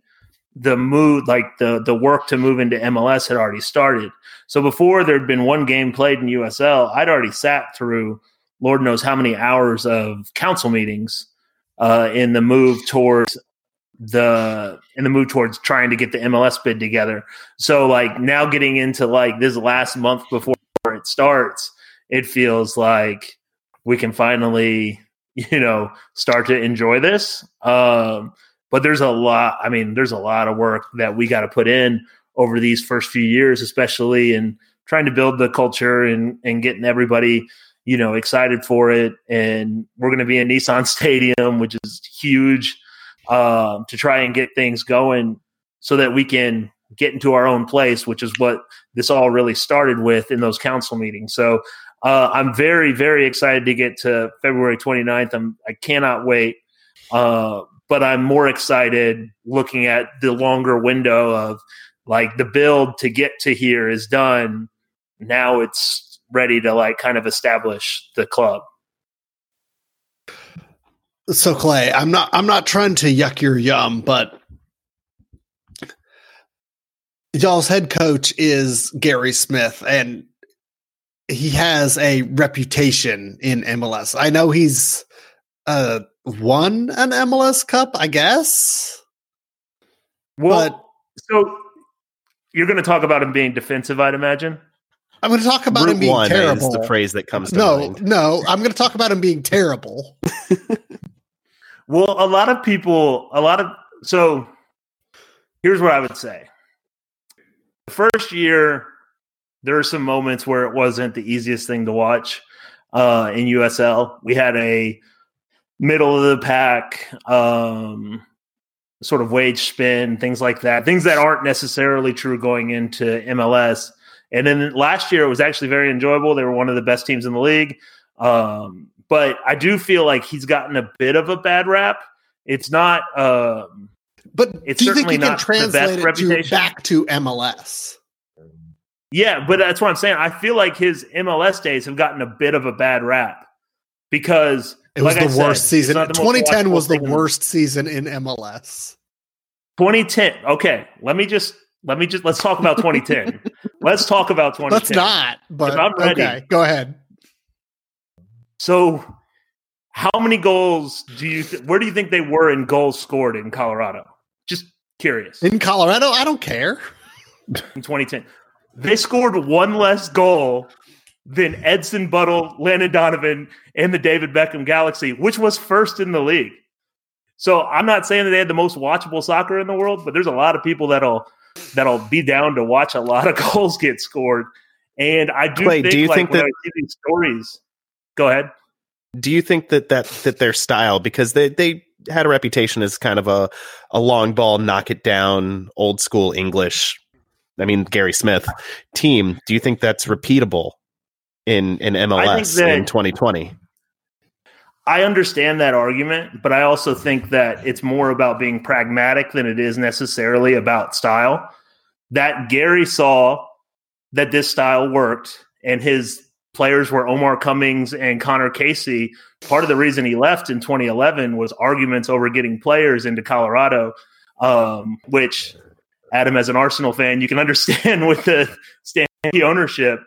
the move like the the work to move into MLS had already started. So before there'd been one game played in USL, I'd already sat through Lord knows how many hours of council meetings uh, in the move towards the in the move towards trying to get the MLS bid together. So like now getting into like this last month before it starts, it feels like we can finally, you know, start to enjoy this. Um, but there's a lot, I mean, there's a lot of work that we got to put in over these first few years, especially in trying to build the culture and and getting everybody you know excited for it and we're going to be in nissan stadium which is huge um, to try and get things going so that we can get into our own place, which is what this all really started with in those council meetings. So uh, I'm very, very excited to get to February 29th. I'm, I cannot wait. Uh, but I'm more excited looking at the longer window of like the build to get to here is done. Now it's ready to like kind of establish the club. So Clay, I'm not I'm not trying to yuck your yum, but y'all's head coach is Gary Smith and he has a reputation in MLS. I know he's uh won an MLS Cup, I guess. Well, but, so you're going to talk about him being defensive, I'd imagine. I'm going to talk about Route him being terrible. the phrase that comes to no, mind. No, I'm going to talk about him being terrible. Well, a lot of people, a lot of so here's what I would say. The first year, there are some moments where it wasn't the easiest thing to watch uh, in USL. We had a middle of the pack um, sort of wage spin, things like that, things that aren't necessarily true going into MLS. And then last year, it was actually very enjoyable. They were one of the best teams in the league. Um, but I do feel like he's gotten a bit of a bad rap. It's not, um, but it's do you think you can translate it to back to MLS? Yeah, but that's what I'm saying. I feel like his MLS days have gotten a bit of a bad rap because it was like the I worst said, season. 2010 was the worst season in MLS. 2010. Okay, let me just let me just let's talk about 2010. let's talk about 2010. Let's not. But I'm ready. Okay, go ahead. So, how many goals do you? Th- where do you think they were in goals scored in Colorado? Just curious. In Colorado, I don't care. In 2010, they scored one less goal than Edson Buddle, Landon Donovan, and the David Beckham Galaxy, which was first in the league. So I'm not saying that they had the most watchable soccer in the world, but there's a lot of people that'll that'll be down to watch a lot of goals get scored. And I do Clay, think do you like, think that these stories Go ahead. Do you think that that that their style because they they had a reputation as kind of a a long ball, knock it down, old school English. I mean Gary Smith team. Do you think that's repeatable in in MLS in 2020? I understand that argument, but I also think that it's more about being pragmatic than it is necessarily about style. That Gary saw that this style worked and his players were Omar Cummings and Connor Casey. Part of the reason he left in 2011 was arguments over getting players into Colorado, um, which Adam, as an Arsenal fan, you can understand with the Stanley ownership.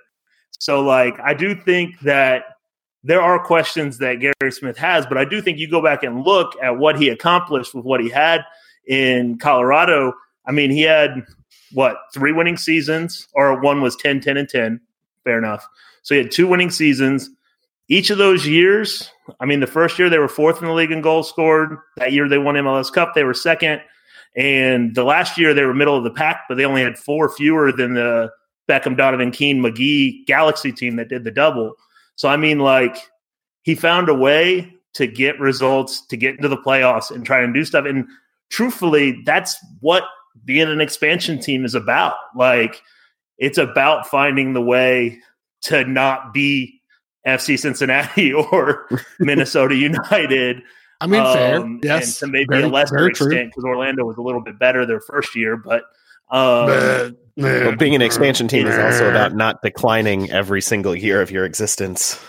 So, like, I do think that there are questions that Gary Smith has, but I do think you go back and look at what he accomplished with what he had in Colorado. I mean, he had what three winning seasons, or one was 10, 10, and 10. Fair enough. So he had two winning seasons. Each of those years, I mean, the first year they were fourth in the league in goals scored. That year they won MLS Cup, they were second. And the last year they were middle of the pack, but they only had four fewer than the Beckham, Donovan, Keane, Magee Galaxy team that did the double. So I mean, like he found a way to get results, to get into the playoffs, and try and do stuff. And truthfully, that's what being an expansion team is about. Like it's about finding the way to not be FC Cincinnati or Minnesota United. I mean, um, fair. Yes. And to maybe very, a lesser extent because Orlando was a little bit better their first year, but um, well, being an expansion team is also about not declining every single year of your existence.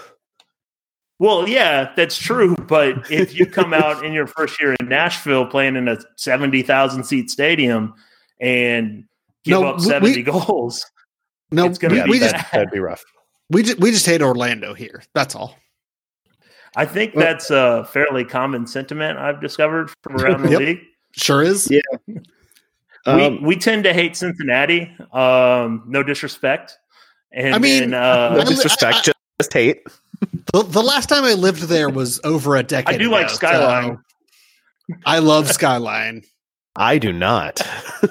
Well, yeah, that's true. But if you come out in your first year in Nashville playing in a 70,000 seat stadium and give no, up 70 we, goals, no, it's going to be just, that'd be rough. We just, we just hate Orlando here. That's all. I think that's a fairly common sentiment I've discovered from around the yep. league. Sure is. Yeah. Um, we, we tend to hate Cincinnati. Um, no disrespect. And I mean, then, uh, no disrespect, I, I, just hate. The, the, last time I lived there was over a decade. I do ago, like Skyline. So I love Skyline. I do not.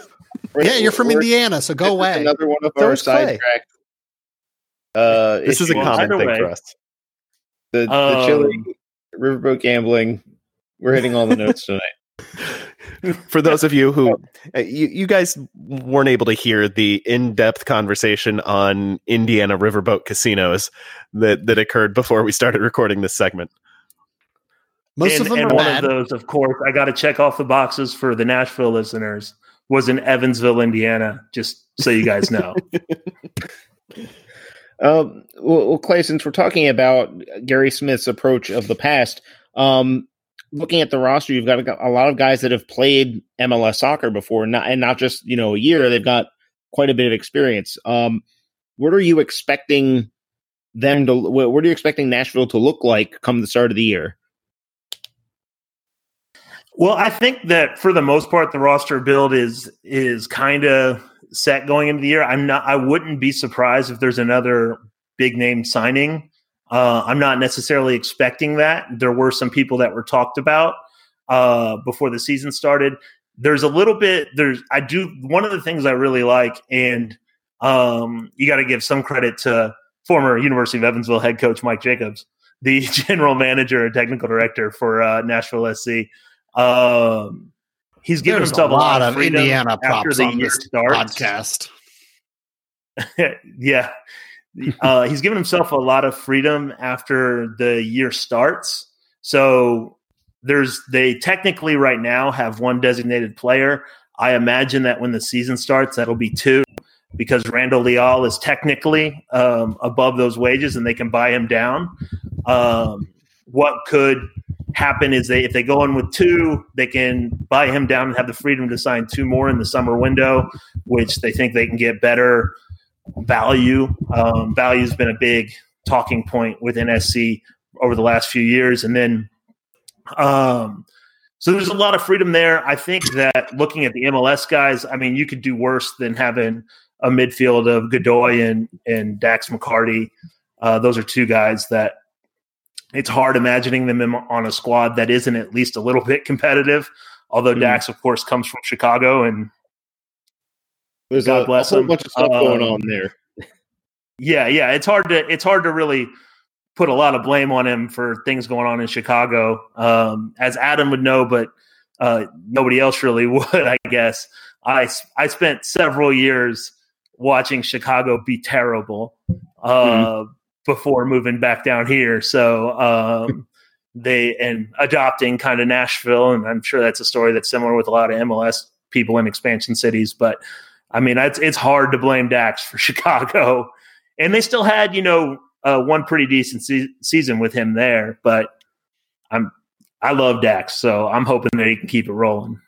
yeah, you're from Indiana, so go away. Another one of our sidetrack. Uh, this is a common thing way. for us. The, the um, chilling riverboat gambling. We're hitting all the notes tonight. for those of you who uh, you, you guys weren't able to hear the in-depth conversation on Indiana riverboat casinos that that occurred before we started recording this segment. Most and, of them and one bad. of those, of course, I got to check off the boxes for the Nashville listeners. Was in Evansville, Indiana. Just so you guys know. um, well, Clay, since we're talking about Gary Smith's approach of the past, um, looking at the roster, you've got a, lot of guys that have played MLS soccer before, not, and not just you know a year. They've got quite a bit of experience. Um, what are you expecting them to? What are you expecting Nashville to look like come the start of the year? Well, I think that for the most part, the roster build is is kind of set going into the year. I'm not. I wouldn't be surprised if there's another big name signing uh, I'm not necessarily expecting that. There were some people that were talked about uh, before the season started. There's a little bit. There's I do one of the things I really like, and um, you got to give some credit to former University of Evansville head coach Mike Jacobs, the general manager and technical director for uh, Nashville SC. Um, he's given himself a lot, a lot of, Indiana props on this starts. podcast. yeah, uh, he's given himself a lot of freedom after the year starts. So there's they technically right now have one designated player. I imagine that when the season starts, that'll be two because Randall Leal is technically um, above those wages and they can buy him down. Um, what could happen is they if they go in with two, they can buy him down and have the freedom to sign two more in the summer window, which they think they can get better value. Um, value has been a big talking point within SC over the last few years, and then um, so there's a lot of freedom there. I think that looking at the MLS guys, I mean, you could do worse than having a midfield of Godoy and and Dax McCarty. Uh, those are two guys that it's hard imagining them on a squad that isn't at least a little bit competitive. Although mm. Dax, of course, comes from Chicago and there's God a, bless a whole him. bunch of stuff um, going on there. Yeah, yeah, it's hard to it's hard to really put a lot of blame on him for things going on in Chicago, um, as Adam would know, but uh, nobody else really would. I guess I I spent several years watching Chicago be terrible uh, mm-hmm. before moving back down here. So um, they and adopting kind of Nashville, and I'm sure that's a story that's similar with a lot of MLS people in expansion cities, but I mean, it's it's hard to blame Dax for Chicago, and they still had you know uh, one pretty decent se- season with him there. But I'm I love Dax, so I'm hoping that he can keep it rolling.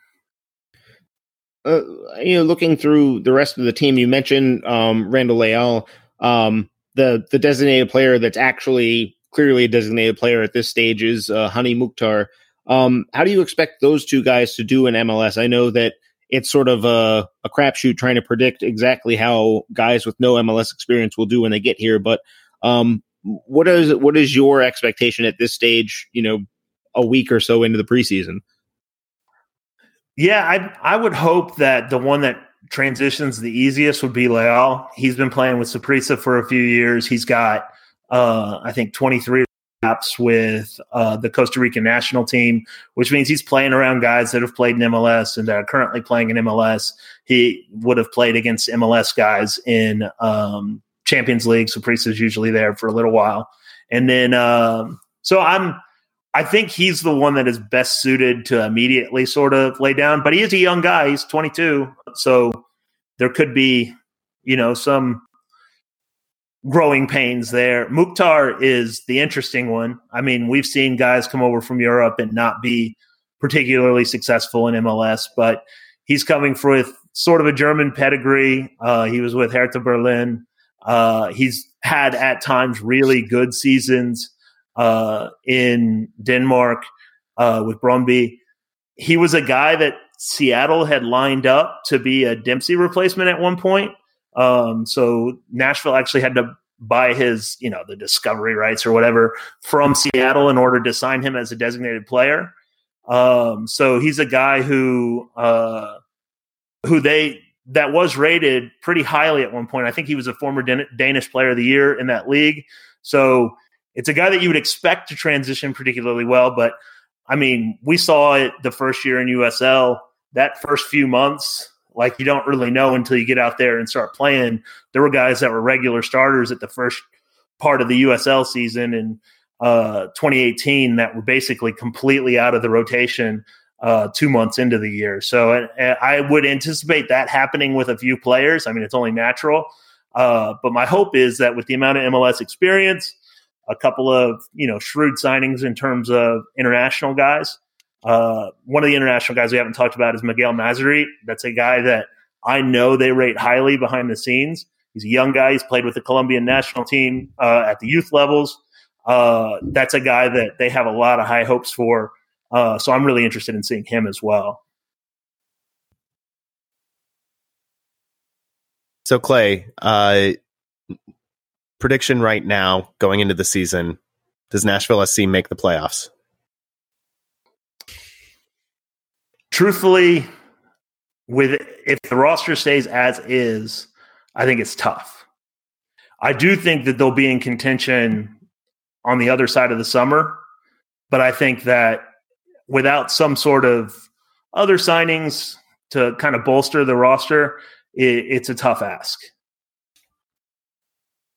Uh, you know, looking through the rest of the team, you mentioned um, Randall Leal, um, the the designated player that's actually clearly a designated player at this stage is uh, Hany Mukhtar. Um, how do you expect those two guys to do in MLS? I know that it's sort of a, a crapshoot trying to predict exactly how guys with no MLS experience will do when they get here. But um, what is what is your expectation at this stage? You know, a week or so into the preseason. Yeah, I I would hope that the one that transitions the easiest would be Leal. He's been playing with Saprissa for a few years. He's got uh, I think 23 caps with uh, the Costa Rican national team, which means he's playing around guys that have played in MLS and that are currently playing in MLS. He would have played against MLS guys in um, Champions League. Saprissa is usually there for a little while, and then um, so I'm I think he's the one that is best suited to immediately sort of lay down. But he is a young guy; he's 22, so there could be, you know, some growing pains there. Mukhtar is the interesting one. I mean, we've seen guys come over from Europe and not be particularly successful in MLS, but he's coming with sort of a German pedigree. Uh, he was with Hertha Berlin. Uh, he's had at times really good seasons uh, in Denmark uh, with Brøndby. He was a guy that Seattle had lined up to be a Dempsey replacement at one point. Um, so Nashville actually had to buy his, you know, the discovery rights or whatever from Seattle in order to sign him as a designated player. Um, so he's a guy who, uh, who they that was rated pretty highly at one point. I think he was a former Dan- Danish Player of the Year in that league. So it's a guy that you would expect to transition particularly well. But I mean, we saw it the first year in USL. That first few months, like you don't really know until you get out there and start playing. There were guys that were regular starters at the first part of the USL season in uh, 2018 that were basically completely out of the rotation uh, two months into the year. So I would anticipate that happening with a few players. I mean, it's only natural. Uh, but my hope is that with the amount of MLS experience, a couple of you know shrewd signings in terms of international guys. Uh, one of the international guys we haven't talked about is Miguel Masri. That's a guy that I know they rate highly behind the scenes. He's a young guy. He's played with the Colombian national team uh, at the youth levels. Uh, that's a guy that they have a lot of high hopes for. Uh, so I'm really interested in seeing him as well. So Clay, uh, prediction right now going into the season does Nashville SC make the playoffs? Truthfully, with if the roster stays as is, I think it's tough. I do think that they'll be in contention on the other side of the summer, but I think that without some sort of other signings to kind of bolster the roster, it, it's a tough ask.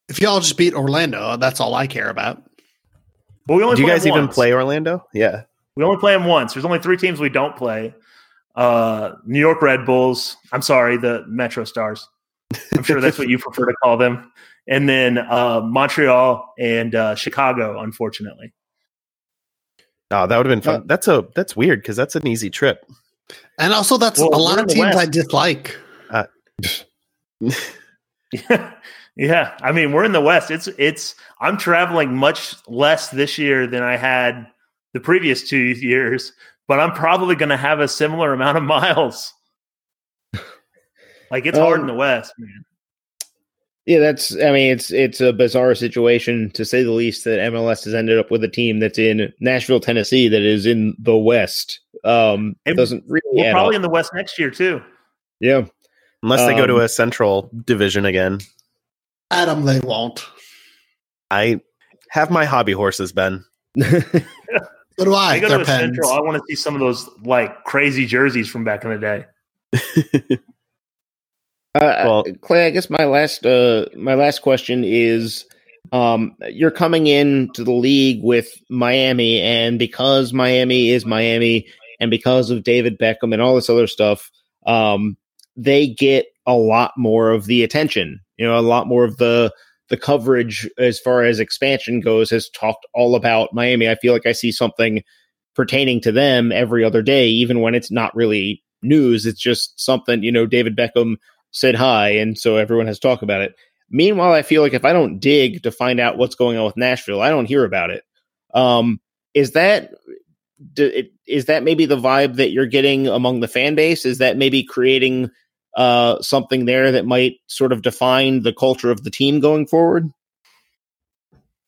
If y'all just beat Orlando, that's all I care about. But we only Do you guys even play Orlando? Yeah. We only play them once. There's only three teams we don't play. Uh, New York Red Bulls. I'm sorry, the Metro Stars. I'm sure that's what you prefer to call them. And then uh, Montreal and uh, Chicago, unfortunately. Oh, that would have been fun. Uh, that's a that's weird because that's an easy trip. And also, that's well, a lot of teams I dislike. Uh, yeah, yeah, I mean, we're in the West. It's it's. I'm traveling much less this year than I had the previous two years, but I'm probably going to have a similar amount of miles. like it's um, hard in the West, man. Yeah, that's. I mean, it's it's a bizarre situation to say the least that MLS has ended up with a team that's in Nashville, Tennessee, that is in the West. Um, it doesn't really. We're probably up. in the West next year too. Yeah, unless um, they go to um, a Central Division again. Adam, they won't. I have my hobby horses, Ben. so do I. I go They're to Central. I want to see some of those like crazy jerseys from back in the day. uh, well, Clay, I guess my last uh, my last question is: um, You're coming into the league with Miami, and because Miami is Miami, and because of David Beckham and all this other stuff, um, they get a lot more of the attention you know, a lot more of the the coverage as far as expansion goes has talked all about Miami. I feel like I see something pertaining to them every other day, even when it's not really news. It's just something, you know, David Beckham said hi, and so everyone has talked about it. Meanwhile, I feel like if I don't dig to find out what's going on with Nashville, I don't hear about it. Um, is that is that maybe the vibe that you're getting among the fan base? Is that maybe creating uh, something there that might sort of define the culture of the team going forward?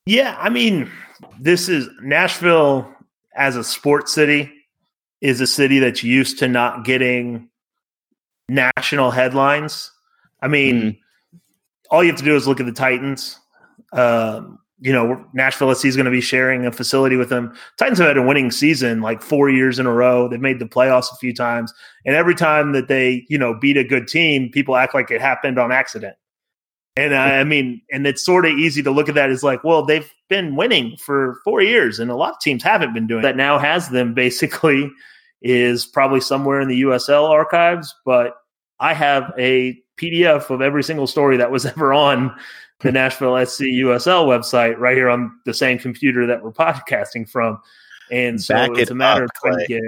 Yeah, I mean, this is Nashville as a sports city is a city that's used to not getting national headlines. I mean, mm. all you have to do is look at the Titans. Um, you know, Nashville SC is going to be sharing a facility with them. Titans have had a winning season like four years in a row. They've made the playoffs a few times. And every time that they, you know, beat a good team, people act like it happened on accident. And I, I mean, and it's sort of easy to look at that as like, well, they've been winning for four years, and a lot of teams haven't been doing that. Now has them basically is probably somewhere in the USL archives, but I have a PDF of every single story that was ever on the Nashville SC USL website right here on the same computer that we're podcasting from. And so back it's it a matter up, of trying to get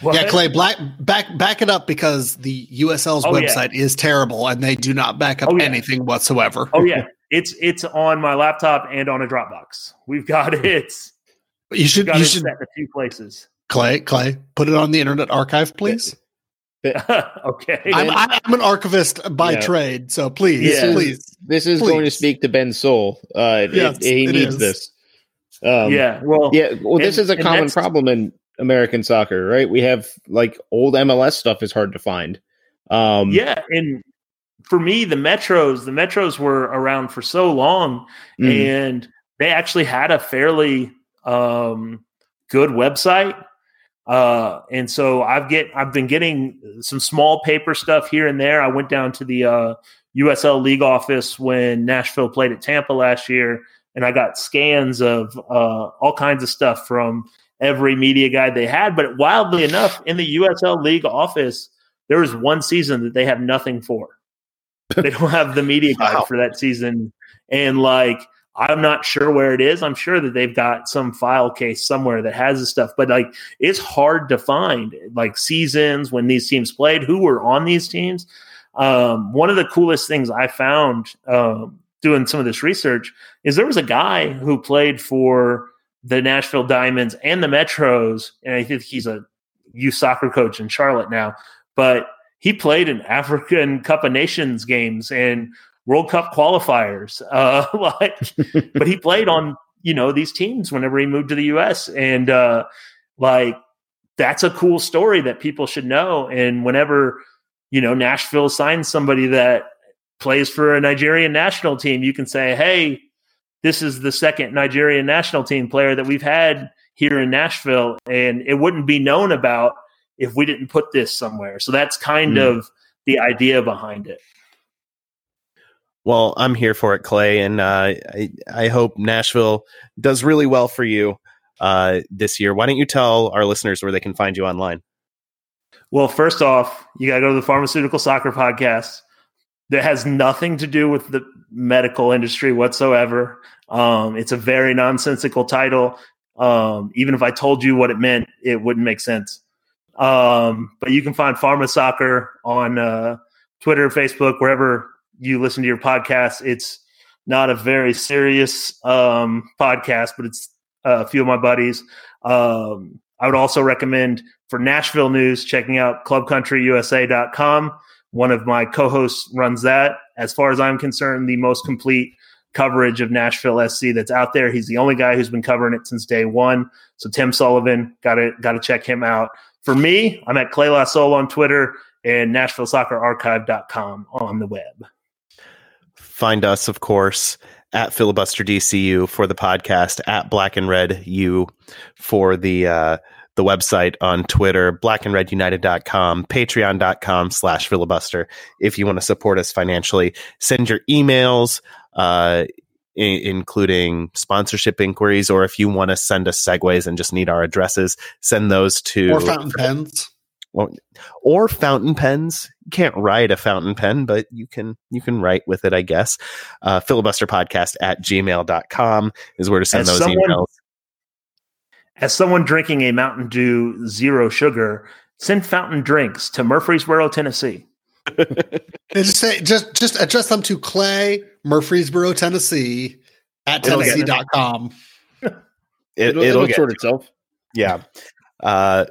what? Yeah, Clay, black, back back it up because the USL's oh, website yeah. is terrible and they do not back up oh, yeah. anything whatsoever. Oh yeah, it's it's on my laptop and on a Dropbox. We've got hmm. it. You should you should set in a few places. Clay, Clay, put it on the Internet Archive, please. okay. I'm, I'm, an archivist by yeah. trade, so please, yeah. please. This is please. going to speak to Ben Soul. Uh, yes, it, he needs is. this. Um, yeah, well, yeah, well, this is a common problem in American soccer, right? We have like old MLS stuff is hard to find. Um, yeah, and for me, the metros, the metros were around for so long, mm. and they actually had a fairly um, good website uh, and so I've get I've been getting some small paper stuff here and there. I went down to the uh, USL League office when Nashville played at Tampa last year, and I got scans of uh, all kinds of stuff from every media guide they had. But wildly enough, in the USL League office, there was one season that they have nothing for. they don't have the media guide wow. for that season, and like I'm not sure where it is. I'm sure that they've got some file case somewhere that has this stuff, but like it's hard to find like seasons when these teams played, who were on these teams. Um, one of the coolest things I found um, doing some of this research is there was a guy who played for the Nashville Diamonds and the Metros, and I think he's a youth soccer coach in Charlotte now, but he played in African Cup of Nations games and World Cup qualifiers. Uh, like, but he played on you know these teams whenever he moved to the U.S. and uh, like that's a cool story that people should know. And whenever you know Nashville signs somebody that plays for a Nigerian national team, you can say, "Hey, this is the second Nigerian national team player that we've had here in Nashville, and it wouldn't be known about if we didn't put this somewhere." So that's kind mm. of the idea behind it. Well, I'm here for it, Clay, and uh, I, I hope Nashville does really well for you uh, this year. Why don't you tell our listeners where they can find you online? Well, first off, you got to go to the Pharmaceutical Soccer Podcast. That has nothing to do with the medical industry whatsoever. Um, it's a very nonsensical title. Um, even if I told you what it meant, it wouldn't make sense. Um, but you can find Pharma Soccer on uh, Twitter, Facebook, wherever you listen to your podcast. It's not a very serious um, podcast, but it's uh, a few of my buddies. Um, I would also recommend for Nashville news, checking out clubcountryusa.com. One of my co hosts runs that. As far as I'm concerned, the most complete coverage of Nashville SC that's out there. He's the only guy who's been covering it since day one. So Tim Sullivan, gotta gotta check him out. For me, I'm at Clay Lasol on Twitter and NashvilleSoccerArchive.com on the web. Find us, of course, at filibuster DCU for the podcast, at Black and Red U for the uh, the website on Twitter, blackandredunited.com, patreon.com slash filibuster. If you want to support us financially, send your emails, uh, including sponsorship inquiries, or if you want to send us segues and just need our addresses, send those to or fountain pens or fountain pens. You can't write a fountain pen, but you can you can write with it, I guess. Uh, filibuster podcast at gmail.com is where to send as those someone, emails. As someone drinking a Mountain Dew zero sugar, send fountain drinks to Murfreesboro, Tennessee. just say just just address them to Clay, Murfreesboro, Tennessee at Tennessee.com. It, it'll, it'll, it'll sort itself. Yeah. Uh,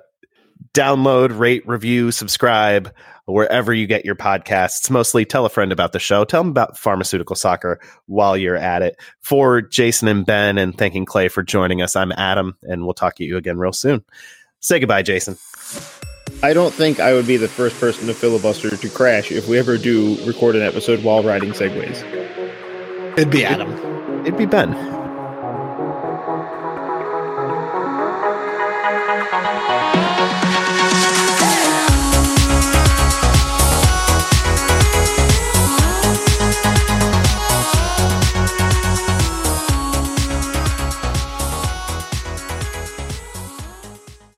download, rate, review, subscribe wherever you get your podcasts. Mostly tell a friend about the show. Tell them about pharmaceutical soccer while you're at it. For Jason and Ben, and thanking Clay for joining us, I'm Adam, and we'll talk to you again real soon. Say goodbye, Jason. I don't think I would be the first person to filibuster to crash if we ever do record an episode while riding segways. It'd be Adam. It'd be Ben.